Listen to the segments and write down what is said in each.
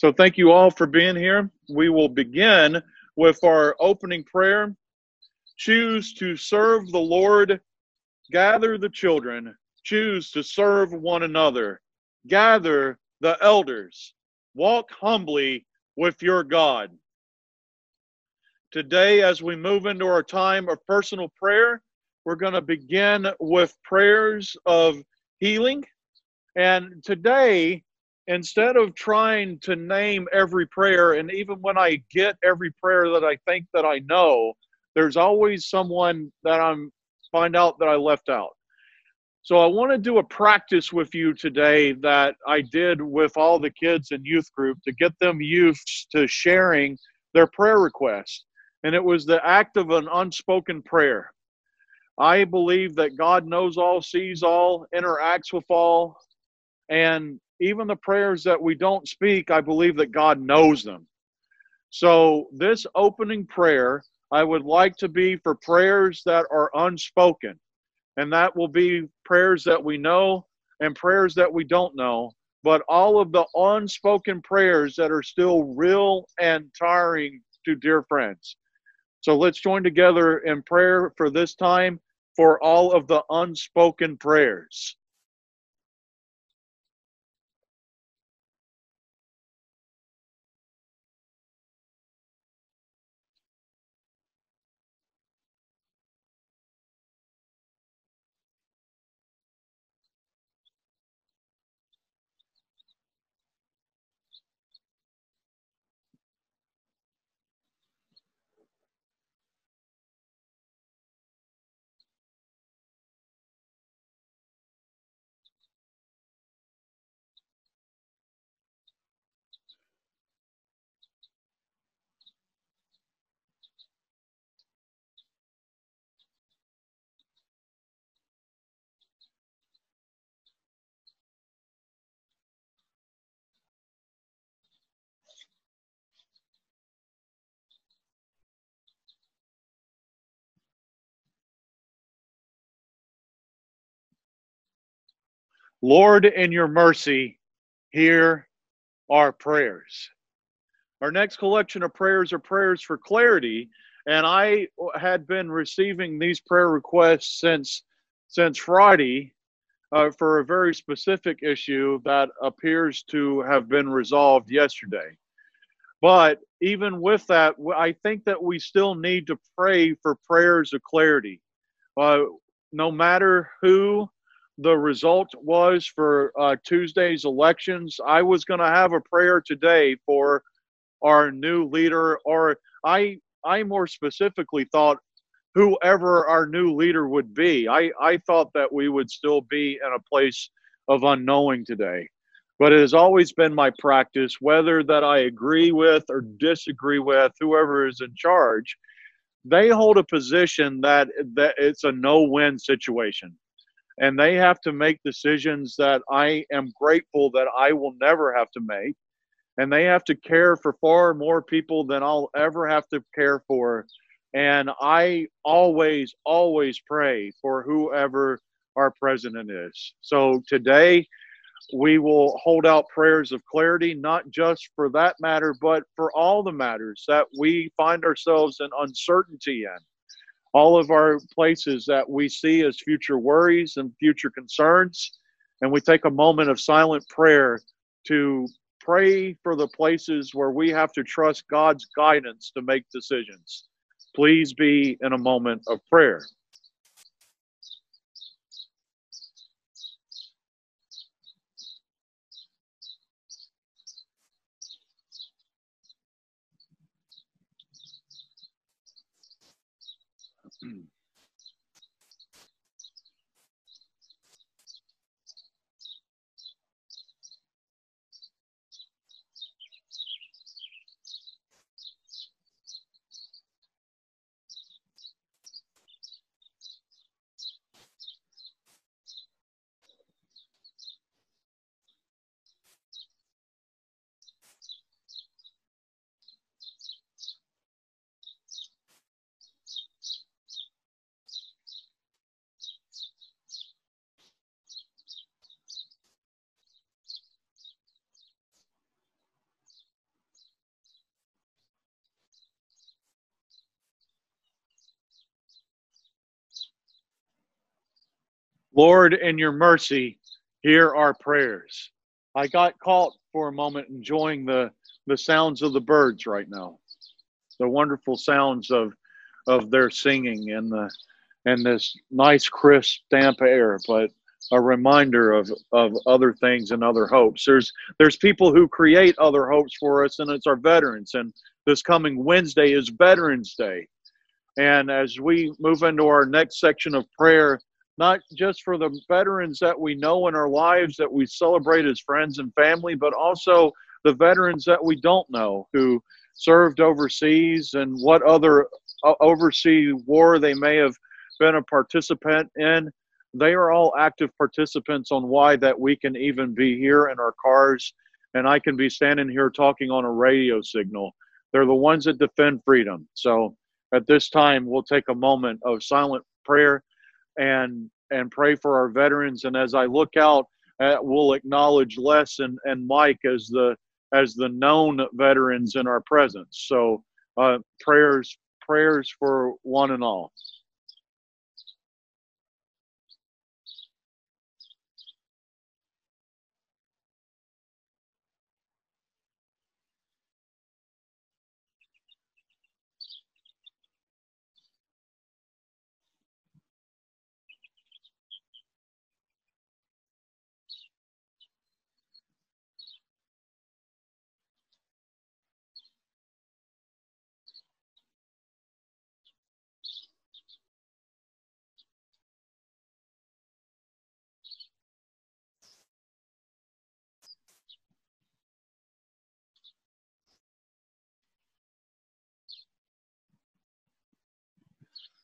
So thank you all for being here. We will begin with our opening prayer. Choose to serve the Lord, gather the children, choose to serve one another, gather the elders, walk humbly with your God. Today, as we move into our time of personal prayer, we're going to begin with prayers of healing. And today, instead of trying to name every prayer, and even when I get every prayer that I think that I know, there's always someone that I'm find out that I left out. So I want to do a practice with you today that I did with all the kids in youth group to get them used to sharing their prayer requests. And it was the act of an unspoken prayer. I believe that God knows all, sees all, interacts with all, and even the prayers that we don't speak, I believe that God knows them. So, this opening prayer, I would like to be for prayers that are unspoken. And that will be prayers that we know and prayers that we don't know, but all of the unspoken prayers that are still real and tiring to dear friends. So let's join together in prayer for this time for all of the unspoken prayers. Lord, in your mercy, hear our prayers. Our next collection of prayers are prayers for clarity, and I had been receiving these prayer requests since since Friday uh, for a very specific issue that appears to have been resolved yesterday. But even with that, I think that we still need to pray for prayers of clarity. Uh, no matter who the result was for uh, Tuesday's elections, I was going to have a prayer today for our new leader, or I, I more specifically thought whoever our new leader would be. I, I thought that we would still be in a place of unknowing today. But it has always been my practice, whether that I agree with or disagree with whoever is in charge, they hold a position that, that it's a no-win situation and they have to make decisions that I am grateful that I will never have to make. And they have to care for far more people than I'll ever have to care for. And I always, always pray for whoever our president is. So today, we will hold out prayers of clarity, not just for that matter, but for all the matters that we find ourselves in uncertainty in all of our places that we see as future worries and future concerns. And we take a moment of silent prayer to pray for the places where we have to trust God's guidance to make decisions. Please be in a moment of prayer. Lord, in your mercy, hear our prayers. I got caught for a moment enjoying the, the sounds of the birds right now, the wonderful sounds of of their singing and the and this nice crisp damp air, but a reminder of of other things and other hopes. There's there's people who create other hopes for us, and it's our veterans. And this coming Wednesday is Veterans Day. And as we move into our next section of prayer, not just for the veterans that we know in our lives that we celebrate as friends and family, but also the veterans that we don't know who served overseas and what other uh, overseas war they may have been a participant in. They are all active participants on why that we can even be here in our cars and I can be standing here talking on a radio signal. They're the ones that defend freedom. So at this time, we'll take a moment of silent prayer and and pray for our veterans. And as I look out, uh, we'll acknowledge Les and, and Mike as the as the known veterans in our presence. So uh, prayers prayers for one and all.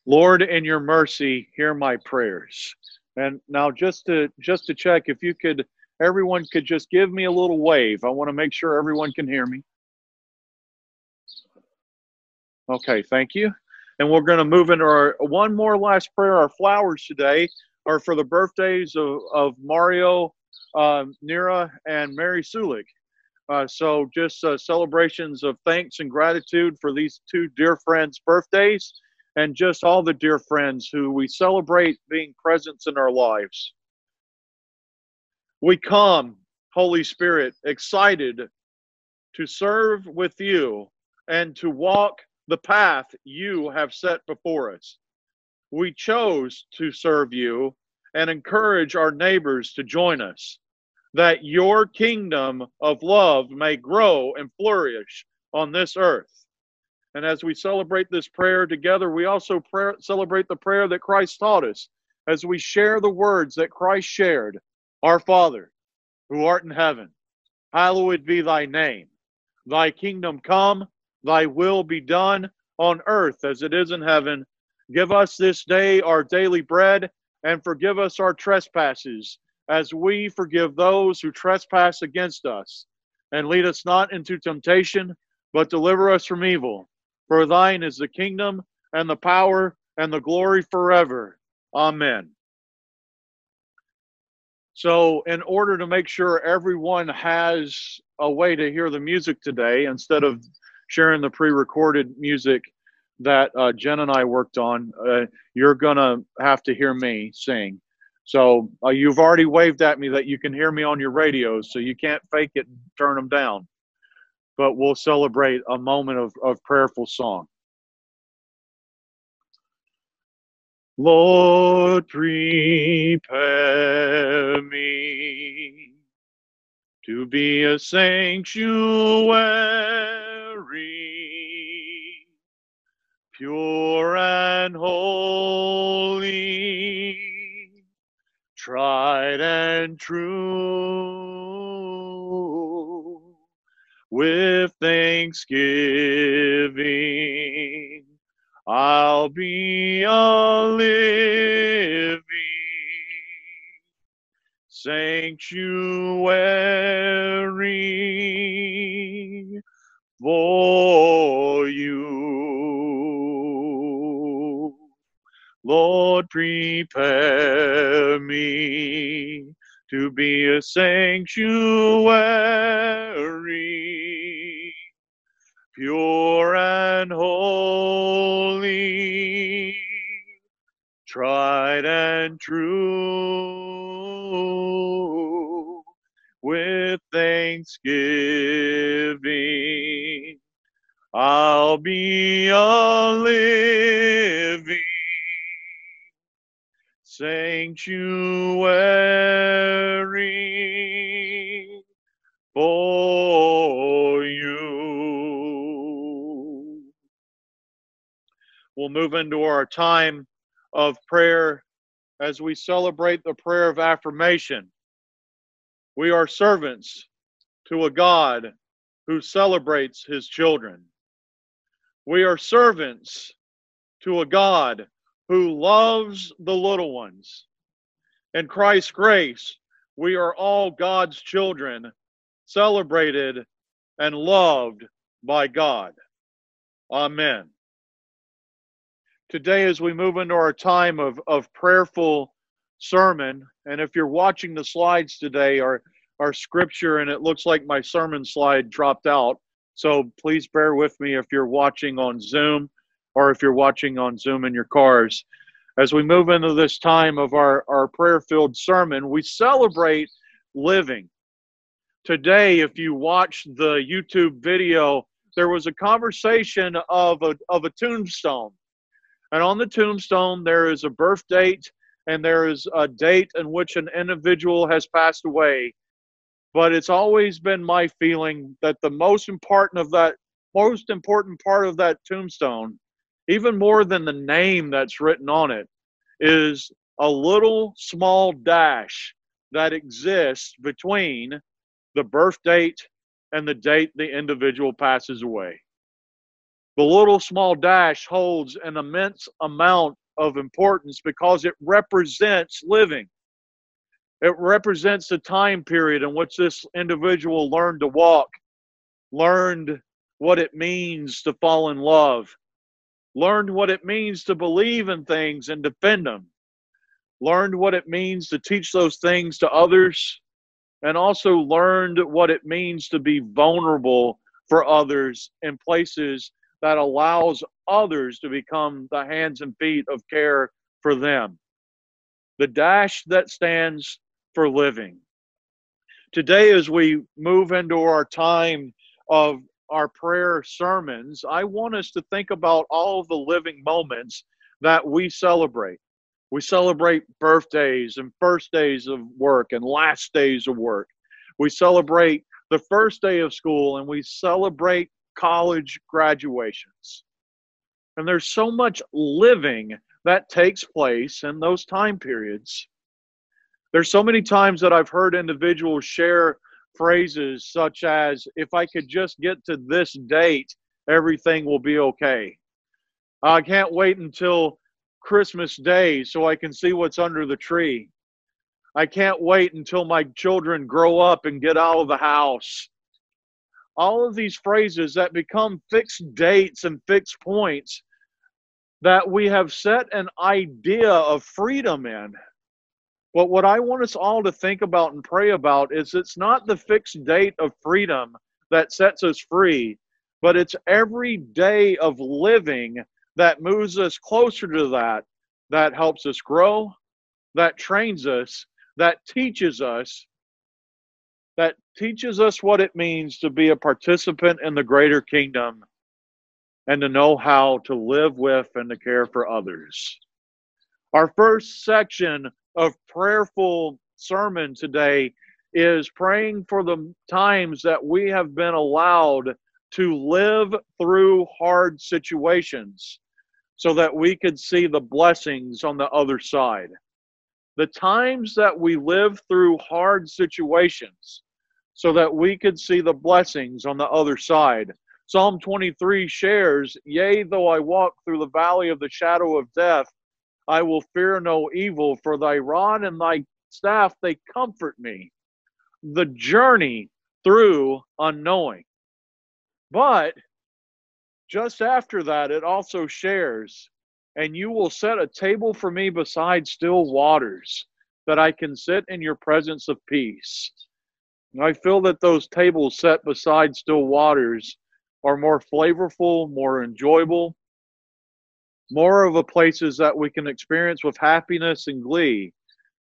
Lord, in your mercy, hear my prayers. And now just to just to check if you could everyone could just give me a little wave. I want to make sure everyone can hear me. Okay, thank you. And we're going to move into our one more last prayer. Our flowers today are for the birthdays of, of Mario, uh, Nira, and Mary Sulik. Uh, so just uh, celebrations of thanks and gratitude for these two dear friends' birthdays and just all the dear friends who we celebrate being presence in our lives. We come, Holy Spirit, excited to serve with you and to walk the path you have set before us. We chose to serve you and encourage our neighbors to join us, that your kingdom of love may grow and flourish on this earth. And as we celebrate this prayer together, we also celebrate the prayer that Christ taught us as we share the words that Christ shared Our Father, who art in heaven, hallowed be thy name. Thy kingdom come, thy will be done on earth as it is in heaven. Give us this day our daily bread, and forgive us our trespasses, as we forgive those who trespass against us. And lead us not into temptation, but deliver us from evil. For thine is the kingdom and the power and the glory forever. Amen. So, in order to make sure everyone has a way to hear the music today, instead of sharing the pre recorded music that uh, Jen and I worked on, uh, you're going to have to hear me sing. So, uh, you've already waved at me that you can hear me on your radios, so you can't fake it and turn them down but we'll celebrate a moment of, of prayerful song. Lord, prepare me to be a sanctuary, pure with thanksgiving. I'll be a living sanctuary for you. Lord, prepare me to be a sanctuary, holy, tried and true, with thanksgiving. I'll be a living sanctuary for We'll move into our time of prayer as we celebrate the prayer of affirmation. We are servants to a God who celebrates his children. We are servants to a God who loves the little ones. In Christ's grace, we are all God's children, celebrated and loved by God. Amen. Today, as we move into our time of, of prayerful sermon, and if you're watching the slides today, our, our scripture, and it looks like my sermon slide dropped out. So please bear with me if you're watching on Zoom or if you're watching on Zoom in your cars. As we move into this time of our, our prayer filled sermon, we celebrate living. Today, if you watch the YouTube video, there was a conversation of a, of a tombstone. And on the tombstone, there is a birth date and there is a date in which an individual has passed away. But it's always been my feeling that the most important of that most important part of that tombstone even more than the name that's written on it is a little small dash that exists between the birth date and the date the individual passes away the little small dash holds an immense amount of importance because it represents living. It represents the time period in which this individual learned to walk, learned what it means to fall in love, learned what it means to believe in things and defend them, learned what it means to teach those things to others, and also learned what it means to be vulnerable for others in places that allows others to become the hands and feet of care for them. The dash that stands for living. Today, as we move into our time of our prayer sermons, I want us to think about all of the living moments that we celebrate. We celebrate birthdays and first days of work and last days of work. We celebrate the first day of school and we celebrate college graduations. And there's so much living that takes place in those time periods. There's so many times that I've heard individuals share phrases such as, if I could just get to this date, everything will be okay. I can't wait until Christmas Day so I can see what's under the tree. I can't wait until my children grow up and get out of the house. All of these phrases that become fixed dates and fixed points that we have set an idea of freedom in. But what I want us all to think about and pray about is it's not the fixed date of freedom that sets us free, but it's every day of living that moves us closer to that, that helps us grow, that trains us, that teaches us, teaches us what it means to be a participant in the greater kingdom and to know how to live with and to care for others. Our first section of prayerful sermon today is praying for the times that we have been allowed to live through hard situations so that we could see the blessings on the other side. The times that we live through hard situations so that we could see the blessings on the other side. Psalm 23 shares, Yea, though I walk through the valley of the shadow of death, I will fear no evil, for thy rod and thy staff, they comfort me. The journey through unknowing. But just after that, it also shares, and you will set a table for me beside still waters, that I can sit in your presence of peace. I feel that those tables set beside still waters are more flavorful, more enjoyable, more of a places that we can experience with happiness and glee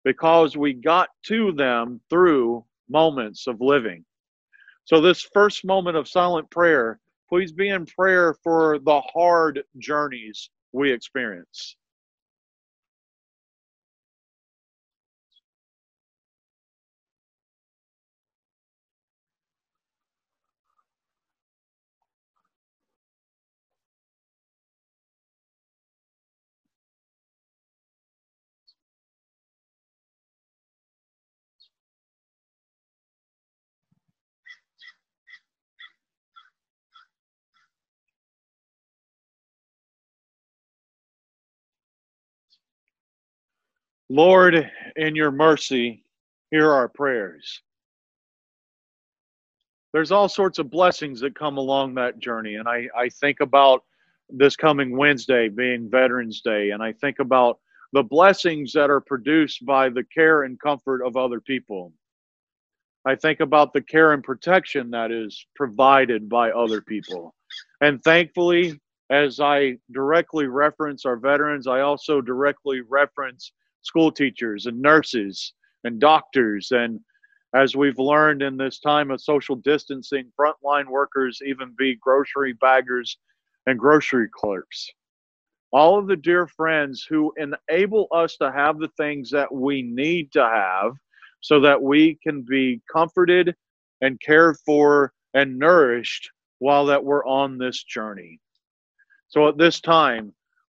because we got to them through moments of living. So, this first moment of silent prayer, please be in prayer for the hard journeys we experience. Lord, in your mercy, hear our prayers. There's all sorts of blessings that come along that journey. And I, I think about this coming Wednesday being Veterans Day, and I think about the blessings that are produced by the care and comfort of other people. I think about the care and protection that is provided by other people. And thankfully, as I directly reference our veterans, I also directly reference school teachers and nurses and doctors and as we've learned in this time of social distancing, frontline workers, even be grocery baggers and grocery clerks. All of the dear friends who enable us to have the things that we need to have so that we can be comforted and cared for and nourished while that we're on this journey. So at this time,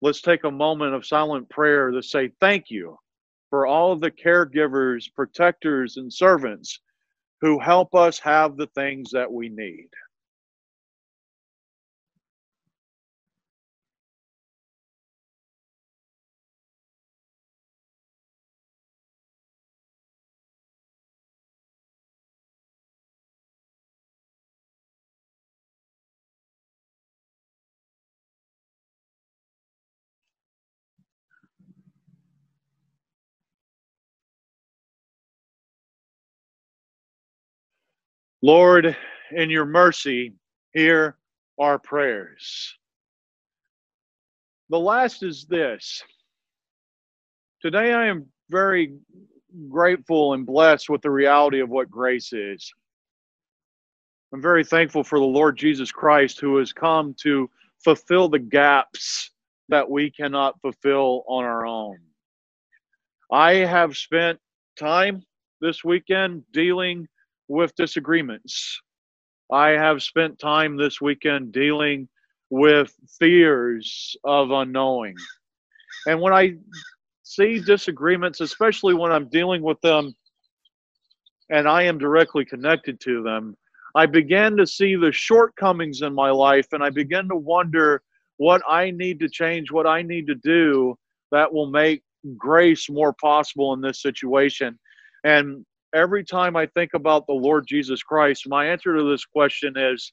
let's take a moment of silent prayer to say thank you for all of the caregivers, protectors, and servants who help us have the things that we need. Lord, in your mercy, hear our prayers. The last is this. Today I am very grateful and blessed with the reality of what grace is. I'm very thankful for the Lord Jesus Christ who has come to fulfill the gaps that we cannot fulfill on our own. I have spent time this weekend dealing with disagreements. I have spent time this weekend dealing with fears of unknowing. And when I see disagreements, especially when I'm dealing with them and I am directly connected to them, I begin to see the shortcomings in my life and I begin to wonder what I need to change, what I need to do that will make grace more possible in this situation. And every time I think about the Lord Jesus Christ, my answer to this question is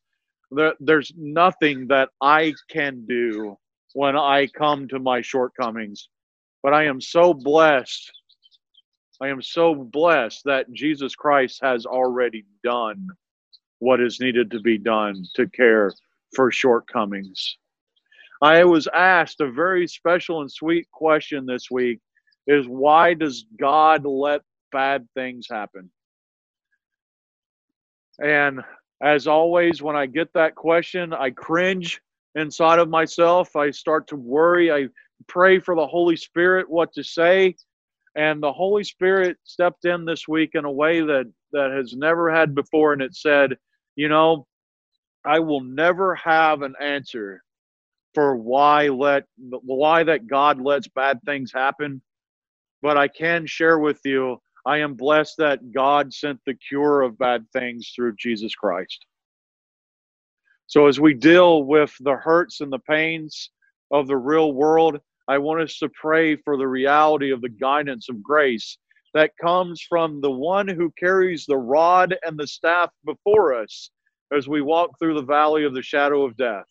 that there's nothing that I can do when I come to my shortcomings. But I am so blessed. I am so blessed that Jesus Christ has already done what is needed to be done to care for shortcomings. I was asked a very special and sweet question this week is why does God let bad things happen. And as always, when I get that question, I cringe inside of myself. I start to worry. I pray for the Holy Spirit what to say. And the Holy Spirit stepped in this week in a way that, that has never had before. And it said, You know, I will never have an answer for why let why that God lets bad things happen, but I can share with you I am blessed that God sent the cure of bad things through Jesus Christ. So, as we deal with the hurts and the pains of the real world, I want us to pray for the reality of the guidance of grace that comes from the one who carries the rod and the staff before us as we walk through the valley of the shadow of death.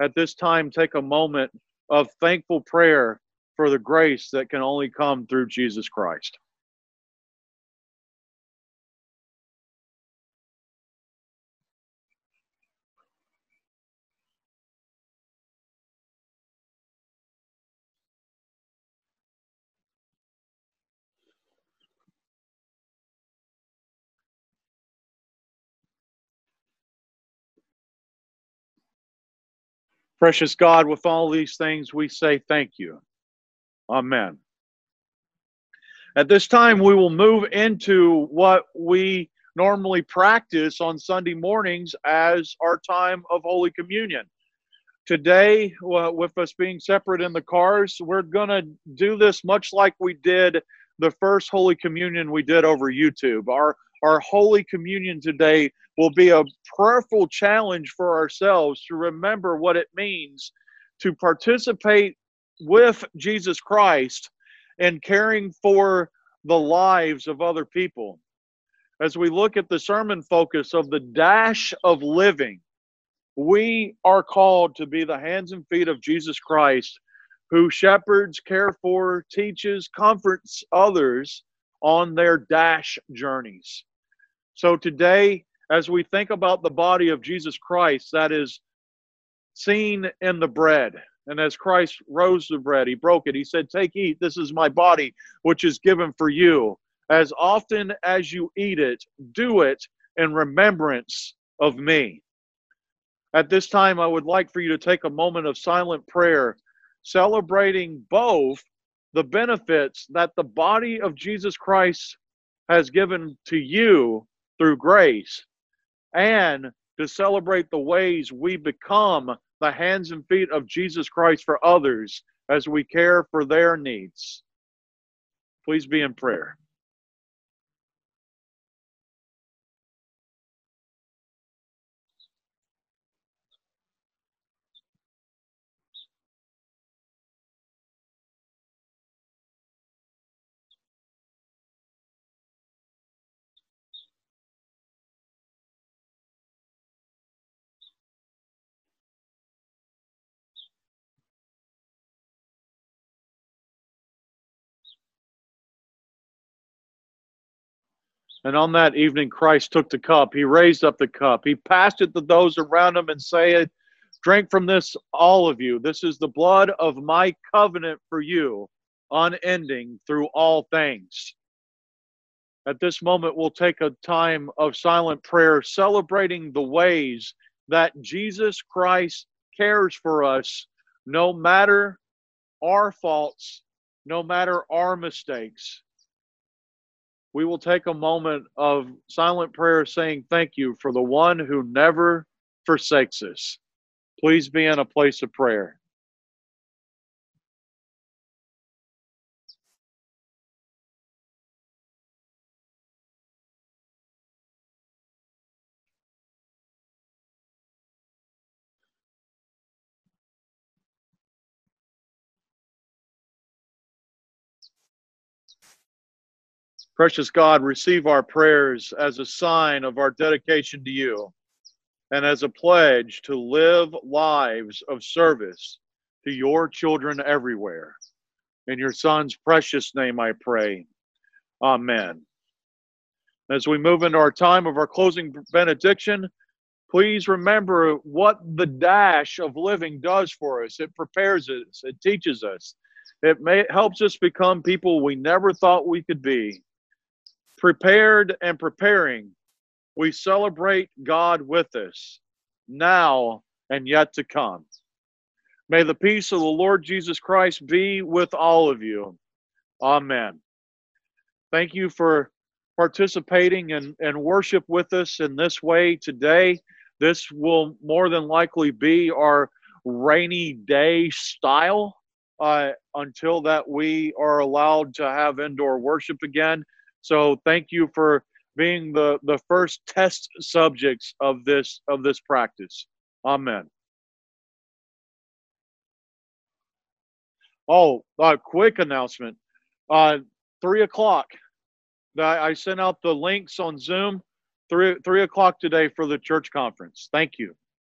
At this time, take a moment of thankful prayer for the grace that can only come through Jesus Christ. Precious God, with all these things, we say thank you. Amen. At this time, we will move into what we normally practice on Sunday mornings as our time of Holy Communion. Today, with us being separate in the cars, we're going to do this much like we did the first Holy Communion we did over YouTube. Our our Holy Communion today will be a prayerful challenge for ourselves to remember what it means to participate with Jesus Christ and caring for the lives of other people. As we look at the sermon focus of the dash of living, we are called to be the hands and feet of Jesus Christ who shepherds, care for, teaches, comforts others on their dash journeys. So today, as we think about the body of Jesus Christ that is seen in the bread, and as Christ rose the bread, he broke it. He said, Take, eat, this is my body, which is given for you. As often as you eat it, do it in remembrance of me. At this time, I would like for you to take a moment of silent prayer, celebrating both the benefits that the body of Jesus Christ has given to you through grace and to celebrate the ways we become the hands and feet of Jesus Christ for others as we care for their needs. Please be in prayer. And on that evening, Christ took the cup. He raised up the cup. He passed it to those around him and said, Drink from this, all of you. This is the blood of my covenant for you, unending through all things. At this moment, we'll take a time of silent prayer, celebrating the ways that Jesus Christ cares for us, no matter our faults, no matter our mistakes we will take a moment of silent prayer saying thank you for the one who never forsakes us. Please be in a place of prayer. Precious God, receive our prayers as a sign of our dedication to you and as a pledge to live lives of service to your children everywhere. In your Son's precious name, I pray. Amen. As we move into our time of our closing benediction, please remember what the dash of living does for us. It prepares us, it teaches us, it may, helps us become people we never thought we could be prepared and preparing, we celebrate God with us now and yet to come. May the peace of the Lord Jesus Christ be with all of you. Amen. Thank you for participating and, and worship with us in this way today. This will more than likely be our rainy day style uh, until that we are allowed to have indoor worship again. So thank you for being the, the first test subjects of this of this practice. Amen. Oh, a quick announcement. Uh, three o'clock. I sent out the links on Zoom. Three three o'clock today for the church conference. Thank you.